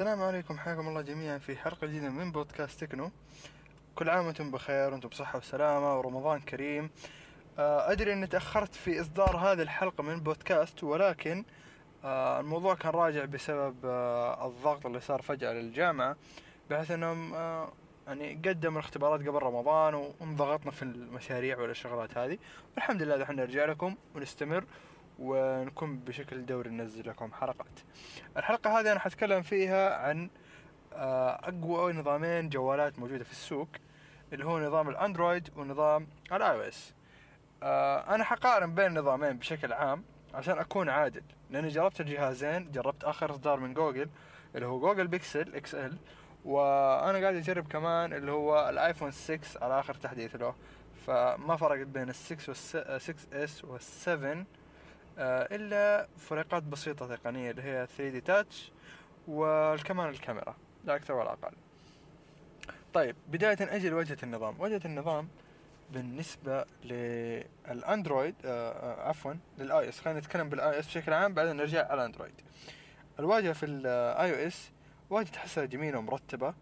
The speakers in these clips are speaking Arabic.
السلام عليكم حياكم الله جميعا في حلقة جديدة من بودكاست تكنو. كل عام وأنتم بخير وأنتم بصحة وسلامة ورمضان كريم. آه، أدري أني تأخرت في إصدار هذه الحلقة من بودكاست ولكن آه، الموضوع كان راجع بسبب آه، الضغط اللي صار فجأة للجامعة بحيث أنهم يعني قدموا الاختبارات قبل رمضان وانضغطنا في المشاريع والشغلات هذه. والحمد لله دحين نرجع لكم ونستمر. ونكون بشكل دوري ننزل لكم حلقات الحلقة هذه أنا حتكلم فيها عن آه، أقوى نظامين جوالات موجودة في السوق اللي هو نظام الأندرويد ونظام ال iOS. آه، أنا حقارن بين النظامين بشكل عام عشان أكون عادل لأني جربت الجهازين جربت آخر إصدار من جوجل اللي هو Google Pixel XL وأنا قاعد أجرب كمان اللي هو ال iPhone 6 على آخر تحديث له. فما فرقت بين ال 6 وال 6 S وال 7 آه، إلا فروقات بسيطة تقنية اللي هي 3D Touch وكمان الكاميرا لا أكثر ولا أقل. طيب بداية أجي لواجهة النظام. واجهة النظام بالنسبة للأندرويد آه، آه، عفوا لل iOS. خلينا نتكلم بال iOS بشكل عام بعدين نرجع على الأندرويد. الواجهة في ال iOS واجهة تحسها جميلة ومرتبة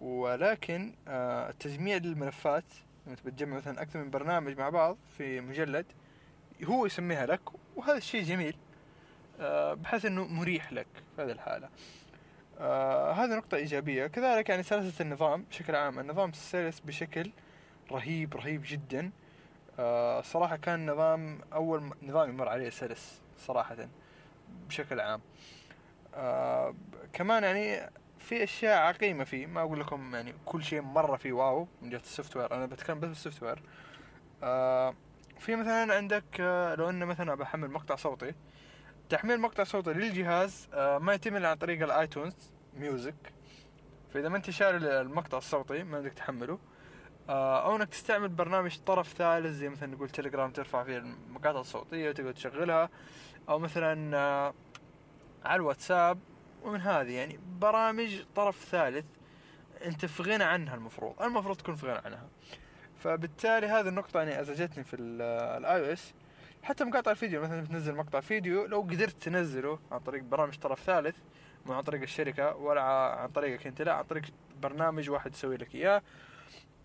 ولكن التجميع للملفات لما تبي تجمع مثلا أكثر من برنامج مع بعض في مجلد هو يسميها لك وهذا الشيء جميل آه، بحيث إنه مريح لك في هذه الحالة. آه هذه نقطة إيجابية. كذلك يعني سلاسة النظام بشكل عام النظام سلس بشكل رهيب رهيب جدا. آه صراحة كان نظام أول نظام يمر عليه سلس صراحة بشكل عام. آه كمان يعني في أشياء عقيمة فيه. ما أقول لكم يعني كل شيء مرة فيه wow من جهة ال software أنا بتكلم بس بال software آه في مثلا عندك آه، لو إنه مثلا بحمل مقطع صوتي تحميل مقطع صوتي للجهاز آه، ما يتم الا عن طريق ال iTunes Music. فإذا ما أنت شاري المقطع الصوتي ما بدك تحمله. آه، أو إنك تستعمل برنامج طرف ثالث زي مثلا نقول تليجرام ترفع فيه المقاطع الصوتية وتقدر تشغلها. أو مثلا على الواتساب ومن هذه يعني. برامج طرف ثالث أنت في غنى عنها المفروض. المفروض تكون في غنى عنها. فبالتالي هذه النقطة يعني أزعجتني في ال iOS حتى مقاطع الفيديو مثلا بتنزل مقطع فيديو لو قدرت تنزله عن طريق برامج طرف ثالث مو عن طريق الشركة ولا عن طريقك أنت لا عن طريق برنامج واحد يسوي لك إياه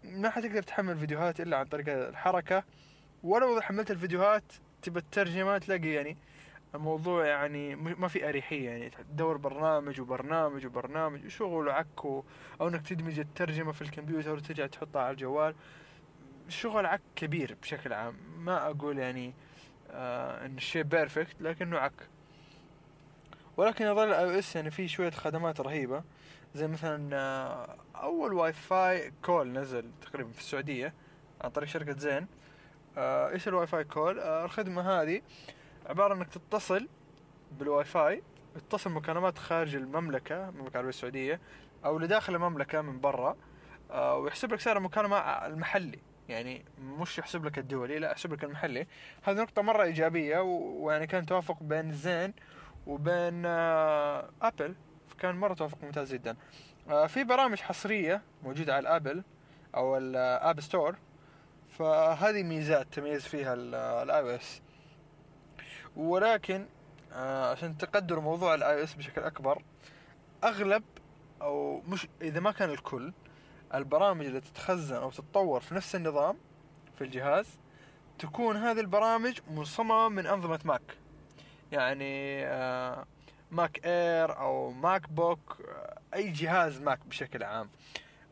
ما حتقدر تحمل فيديوهات إلا عن طريق الحركة. ولو حملت الفيديوهات تبى الترجمة تلاقي يعني الموضوع يعني ما في أريحية يعني تدور برنامج وبرنامج وبرنامج وشغل وعك أو إنك تدمج الترجمة في الكمبيوتر وترجع تحطها على الجوال. شغل عك كبير بشكل عام. ما أقول يعني آه إن الشيء perfect لكنه عك. ولكن يظل iOS يعني فيه شوية خدمات رهيبة. زي مثلا آه أول Wi-Fi call نزل تقريبا في السعودية عن طريق شركة زين. آه إيش ال Wi-Fi call آه الخدمة هذه عبارة إنك تتصل بالواي فاي تتصل مكالمات خارج المملكة المملكة العربية السعودية أو لداخل المملكة من برا آه ويحسب لك سعر المكالمة المحلي. يعني مش يحسب لك الدولي لا يحسب لك المحلي. هذه نقطة مرة إيجابية ويعني كان توافق بين زين وبين آه Apple. كان مرة توافق ممتاز جدا. آه في برامج حصرية موجودة على ال Apple أو ال App Store فهذه ميزات تميز فيها ال iOS ولكن آه عشان تقدروا موضوع الاي أو اس بشكل أكبر أغلب أو مش إذا ما كان الكل البرامج اللي تتخزن أو تتطور في نفس النظام في الجهاز تكون هذه البرامج مصممة من أنظمة Mac. يعني آه Mac Air أو MacBook آه أي جهاز Mac بشكل عام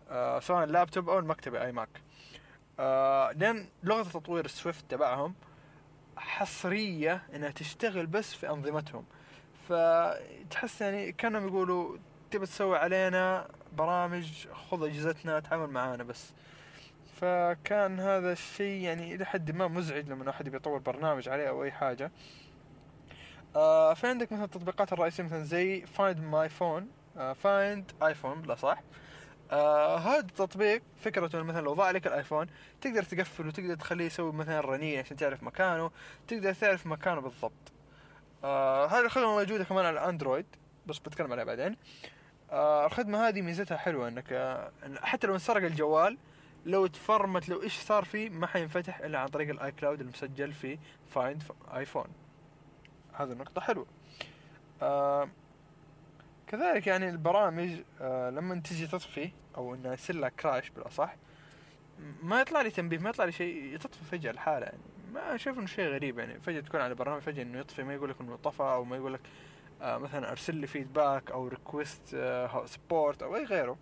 آه سواء اللابتوب أو المكتبي أي Mac. لأن لغة تطوير ال Swift تبعهم حصرية إنها تشتغل بس في أنظمتهم. فتحس يعني كأنهم يقولوا تبى تسوي علينا برامج خذ أجهزتنا تعامل معانا بس. فكان هذا الشيء يعني إلى حد ما مزعج لما احد بيطور برنامج عليه أو أي حاجة. آه في عندك مثلا التطبيقات الرئيسية مثلا زي Find My Phone Find iPhone ولا صح؟ آه هذا التطبيق فكرته مثلا لو ضاع لك ال iPhone تقدر تقفله وتقدر تخليه يسوي مثلا رنين عشان تعرف مكانه تقدر تعرف مكانه بالضبط. آه هذه الخدمة موجودة كمان على الاندرويد بس بتكلم عليها بعدين. آه الخدمة هذه ميزتها حلوة إنك آه حتى لو انسرق الجوال لو تفرمت لو إيش صار فيه ما حينفتح إلا عن طريق ال iCloud المسجل في Find iPhone هذه نقطة حلوة. آه كذلك يعني البرامج آه لما تجي تطفي أو انها يصير لها crash بالأصح ما يطلع لي تنبيه ما يطلع لي شيء تطفي فجأة الحالة يعني. ما أشوف إنه شيء غريب يعني فجأة تكون على برنامج فجأة إنه يطفي ما يقول لك إنه طفى أو ما يقول لك آه مثلا أرسل لي feedback أو request آه support أو أي غيره.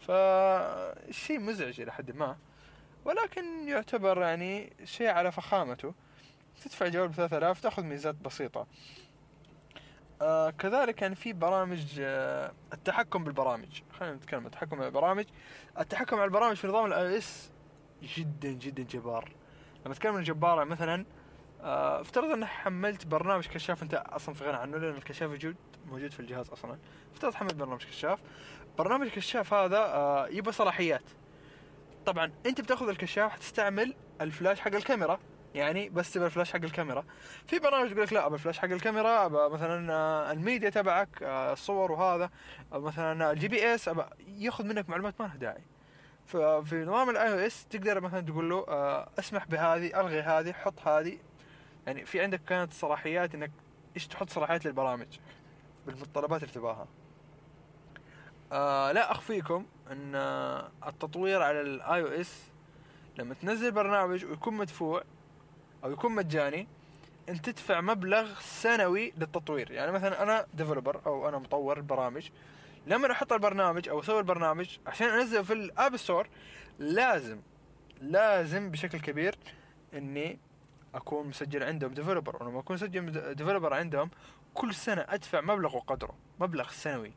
فالشيء مزعج إلى حد ما. ولكن يعتبر يعني شيء على فخامته. تدفع جوال بثلاثة آلاف تأخذ ميزات بسيطة. آه كذلك يعني في برامج آه التحكم بالبرامج. خلينا نتكلم التحكم بالبرامج. التحكم على البرامج في نظام ال iOS جدا جدا جبار. لما أتكلم عن جبارة مثلا آه افترض انك حملت برنامج كشاف انت أصلا في غنى عنه لأن الكشاف موجود موجود في الجهاز أصلا. افترض حملت برنامج كشاف. برنامج الكشاف هذا آه يبغى صلاحيات. طبعا أنت بتأخذ الكشاف حتستعمل الفلاش حق الكاميرا. يعني بس تبغى الفلاش حق الكاميرا. في برامج يقول لك لا ابى الفلاش حق الكاميرا ابى مثلا آه، الميديا تبعك آه، الصور وهذا مثلا ال GPS ابى يأخذ منك معلومات ما لها داعي. ففي نظام ال iOS تقدر مثلا تقول له آه، اسمح بهذه ألغي هذه حط هذه. يعني في عندك كانت صلاحيات إنك إيش تحط صلاحيات للبرامج؟ بالمتطلبات اللي تبغاها آه لا اخفيكم إن آه، التطوير على ال iOS لما تنزل برنامج ويكون مدفوع أو يكون مجاني أنت تدفع مبلغ سنوي للتطوير. يعني مثلا أنا developer أو أنا مطور برامج لما أحط البرنامج أو أسوي البرنامج عشان أنزله في ال App Store لازم لازم بشكل كبير إني أكون مسجل عندهم developer ولما أكون مسجل developer عندهم كل سنة أدفع مبلغ وقدره مبلغ سنوي.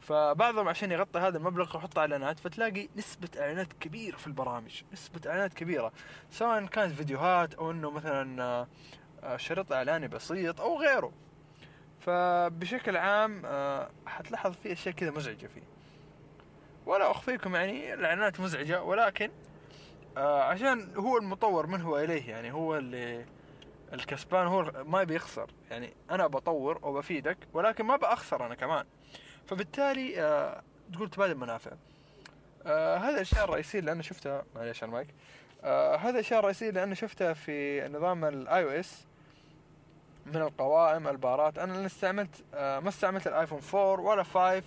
فبعضهم عشان يغطي هذا المبلغ يحط إعلانات فتلاقي نسبة إعلانات كبيرة في البرامج نسبة إعلانات كبيرة. سواء كانت فيديوهات أو إنه مثلا آه، شريط إعلاني بسيط أو غيره. فبشكل عام آه، حتلاحظ في أشياء كذا مزعجة فيه. ولا أخفيكم يعني الاعلانات مزعجة ولكن عشان هو المطور من هو إليه يعني هو اللي الكسبان هو ما بيخسر. يعني أنا بطور وبفيدك ولكن ما بأخسر أنا كمان. فبالتالي آه تقول تبادل منافع. آه هذا الاشياء الرئيسيه اللي أنا شفتها معليش المايك. آه هذا الاشياء الرئيسيه اللي أنا شفتها في نظام ال iOS من القوائم البارات. أنا استعملت آه ما استعملت الايفون 4 ولا 5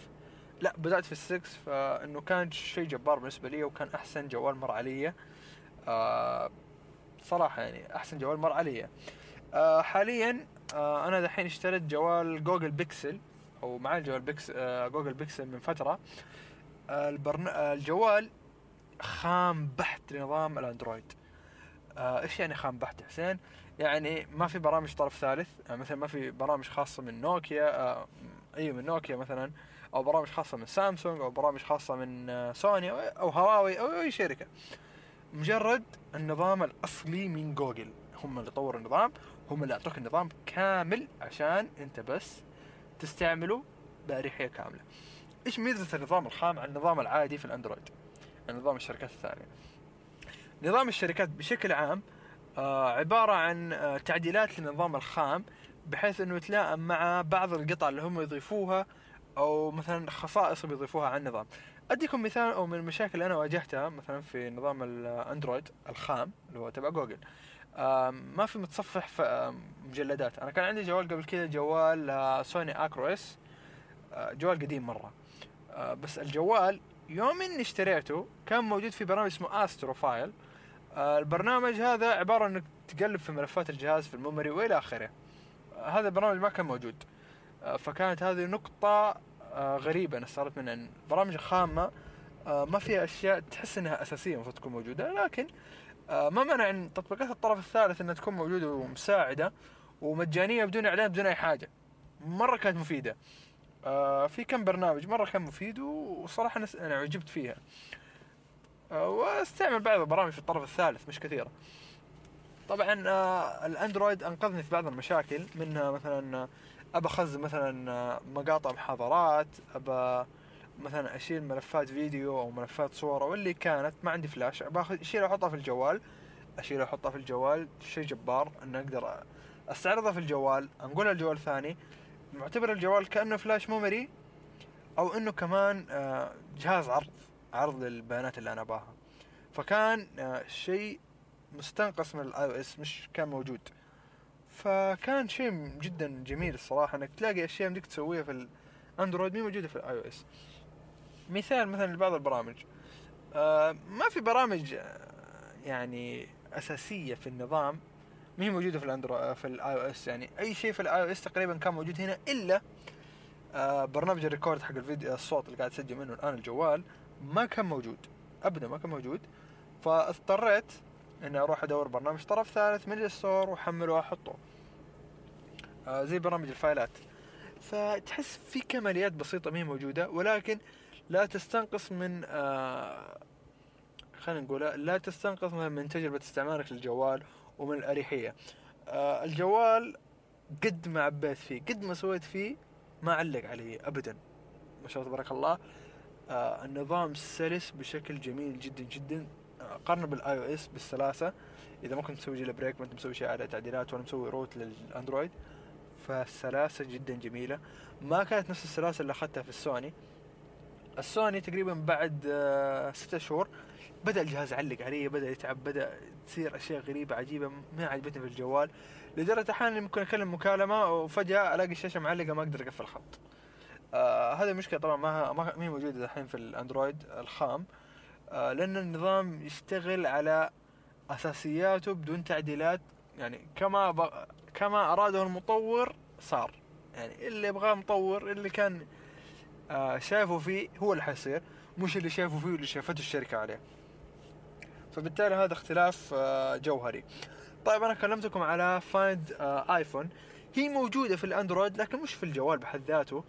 لا بدأت في ال6 فإنه كان شيء جبار بالنسبة لي وكان أحسن جوال مر علي. آه صراحة يعني أحسن جوال مر علي. آه حاليا آه أنا دحين اشتريت جوال جوجل بيكسل أو معالج جوال بيكس آه جوجل بيكسل من فترة. آه البرن... آه الجوال خام بحت لنظام الأندرويد. آه إيش يعني خام بحت حسين؟ يعني ما في برامج طرف ثالث. يعني مثلا ما في برامج خاصة من نوكيا آه إي من نوكيا مثلا أو برامج خاصة من سامسونج أو برامج خاصة من آه سوني أو هواوي أو أي شركة. مجرد النظام الأصلي من جوجل. هم اللي طوروا النظام هم اللي اعطوك النظام كامل عشان أنت بس تستعمله بأريحية كاملة. إيش ميزة النظام الخام عن النظام العادي في الأندرويد؟ نظام الشركات الثانية. نظام الشركات بشكل عام آه عبارة عن آه تعديلات للنظام الخام بحيث إنه يتلائم مع بعض القطع اللي هم يضيفوها أو مثلا خصائص بيضيفوها على النظام. أديكم مثال أو من المشاكل اللي أنا واجهتها مثلا في نظام الأندرويد الخام اللي هو تبع جوجل. ما في متصفح في مجلدات. أنا كان عندي جوال قبل كذا جوال آه، سوني Acro S آه، جوال قديم مرة. آه، بس الجوال يوم إني اشتريته كان موجود في برنامج اسمه Astro File البرنامج هذا عبارة إنك تقلب في ملفات الجهاز في الميموري وإلى آخره. هذا البرنامج ما كان موجود. فكانت هذه نقطة غريبة أنا صارت من أن برامج خامة ما فيها أشياء تحس أنها أساسية المفروض تكون موجودة لكن آه، ما منع إن تطبيقات الطرف الثالث إنها تكون موجودة ومساعدة ومجانية بدون إعلان بدون أي حاجة. مرة كانت مفيدة. آه، في كم برنامج مرة كان مفيد وصراحة أنا عجبت فيها. آه، وأستعمل بعض البرامج في الطرف الثالث مش كثيرة. طبعا الأندرويد أنقذني في بعض المشاكل منها مثلا أبى أخزن مثلا مقاطع محاضرات أبى مثلا أشيل ملفات فيديو أو ملفات صور أو اللي كانت ما عندي فلاش باخذ اشيلها وأحطها في الجوال اشيلها وأحطها في الجوال شيء جبار ان أقدر أستعرضها في الجوال أنقلها الجوال ثاني. معتبر الجوال كأنه flash memory أو إنه كمان آه، جهاز عرض عرض للبيانات اللي أنا أباها. فكان آه، شيء مستنقص من ال iOS مش كان موجود. فكان شيء جدا جميل الصراحة إنك تلاقي أشياء بدك تسويها في اندرويد مي موجودة في ال iOS مثال مثلا لبعض البرامج. آه ما في برامج آه، يعني أساسية في النظام ما هي موجودة في الاندرو في ال iOS يعني أي شيء في ال iOS تقريبا كان موجود هنا إلا آه برنامج ال record حق الفيديو الصوت اللي قاعد اسجل منه الآن الجوال ما كان موجود. ابدا ما كان موجود. فاضطريت إني أروح أدور برنامج طرف ثالث من ال store وأحمله وأحطه. آه زي برامج الفايلات. فتحس في كماليات بسيطة ما هي موجودة ولكن لا تستنقص من آه خلينا نقول لا تستنقص من تجربة استعمالك للجوال ومن الأريحية. آه الجوال قد ما عبيت فيه قد ما سويت فيه ما علق علي أبدا. ما شاء الله تبارك الله. آه النظام سلس بشكل جميل جدا جدا. آه قارنه بال iOS بالسلاسة. إذا ما كنت مسوي jailbreak ما أنت مسوي شيء على تعديلات ولا مسوي root للأندرويد. فالسلاسة جدا جميلة. ما كانت نفس السلاسة اللي أخذتها في السوني. السوني تقريبا بعد آه ستة شهور بدأ الجهاز يعلق علي بدأ يتعب بدأ تصير أشياء غريبة عجيبة ما عجبتني في الجوال. لدرجة أحيانا ممكن أكلم مكالمة وفجأة ألاقي الشاشة معلقة ما أقدر أقفل الخط. آه هذه المشكلة طبعا ما ما هي موجودة الحين في الأندرويد الخام. آه لأن النظام يشتغل على أساسياته بدون تعديلات. يعني كما. كما أراده المطور صار. يعني اللي يبغاه مطور اللي كان آه شايفه فيه هو اللي حيصير مش اللي شايفه فيه واللي شافته الشركة عليه. فبالتالي هذا اختلاف آه جوهري. طيب أنا كلمتكم على Find آه iPhone هي موجودة في الأندرويد لكن مش في الجوال بحد ذاته.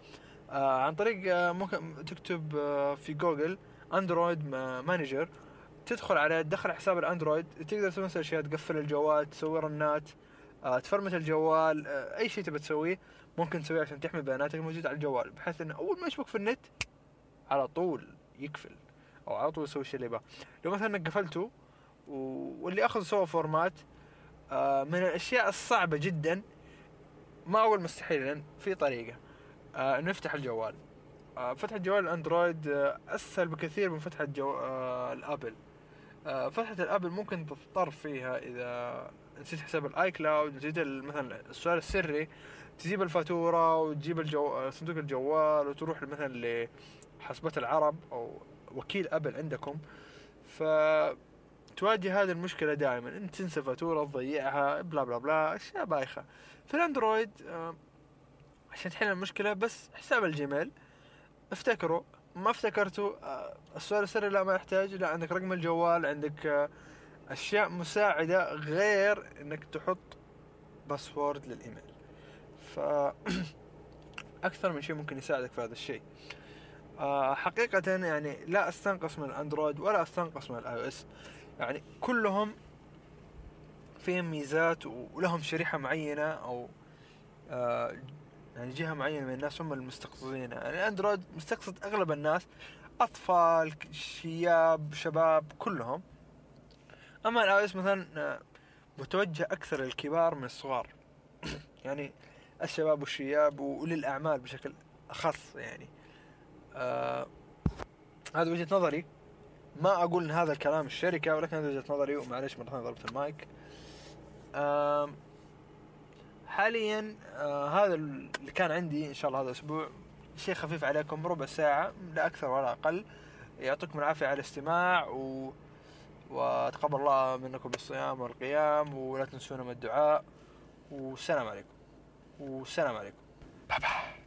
آه عن طريق آه ممكن تكتب آه في جوجل Android Manager تدخل على تدخل حساب الأندرويد تقدر تسوي نفس الاشياء تقفل الجوال تسوي رنات. آه تفرمت الجوال آه أي شيء تبي تسويه ممكن تسويه عشان تحمي بياناتك الموجودة على الجوال بحيث إنه أول ما يشبك في النت على طول يقفل أو على طول يسوي الشيء اللي يبغاه. لو مثلا قفلته واللي أخذ سوى format آه من الأشياء الصعبة جدا ما أقول مستحيل لأن في طريقة آه إنه يفتح الجوال. آه فتح الجوال الأندرويد آه أسهل بكثير من فتحة جو آه الأبل. آه فتحة الأبل ممكن تضطر فيها إذا نسيت حساب الـ iCloud نسيت مثلا السؤال السري. تجيب الفاتورة وتجيب الجو... صندوق الجوال وتروح مثلا لحاسبات العرب أو وكيل أبل عندكم. ف تواجه هذه المشكلة دائما. انت تنسى فاتورة تضيعها بلا بلا بلا أشياء بايخة. في الأندرويد عشان تحل المشكلة بس حساب الـ Gmail. افتكروا ما افتكرتوا آه السؤال السري لا ما يحتاج لا عندك رقم الجوال عندك آه أشياء مساعدة غير إنك تحط password للإيميل. ف أكثر من شيء ممكن يساعدك في هذا الشيء. آه حقيقة يعني لا أستنقص من الأندرويد ولا أستنقص من الـ iOS. يعني كلهم فيهم ميزات ولهم شريحة معينة أو آه يعني جهة معينة من الناس هم المستقصدين. يعني الأندرويد مستقصد أغلب الناس أطفال شياب شباب كلهم. أما الـ iOS مثلا متوجه أكثر للكبار من الصغار؟ يعني الشباب والشياب وأولي الأعمال بشكل اخص يعني. آه هذا وجهة نظري. ما أقول إن هذا الكلام الشركة ولكن هذا وجهة نظري ومعليش مرة ثانية ضربت المايك. آه حاليا آه هذا اللي كان عندي إن شاء الله هذا الأسبوع شيء خفيف عليكم ربع ساعة لا أكثر ولا أقل يعطيكم العافية على الاستماع و وتقبل الله منكم بالصيام والقيام ولا تنسونا من الدعاء والسلام عليكم. والسلام عليكم. باي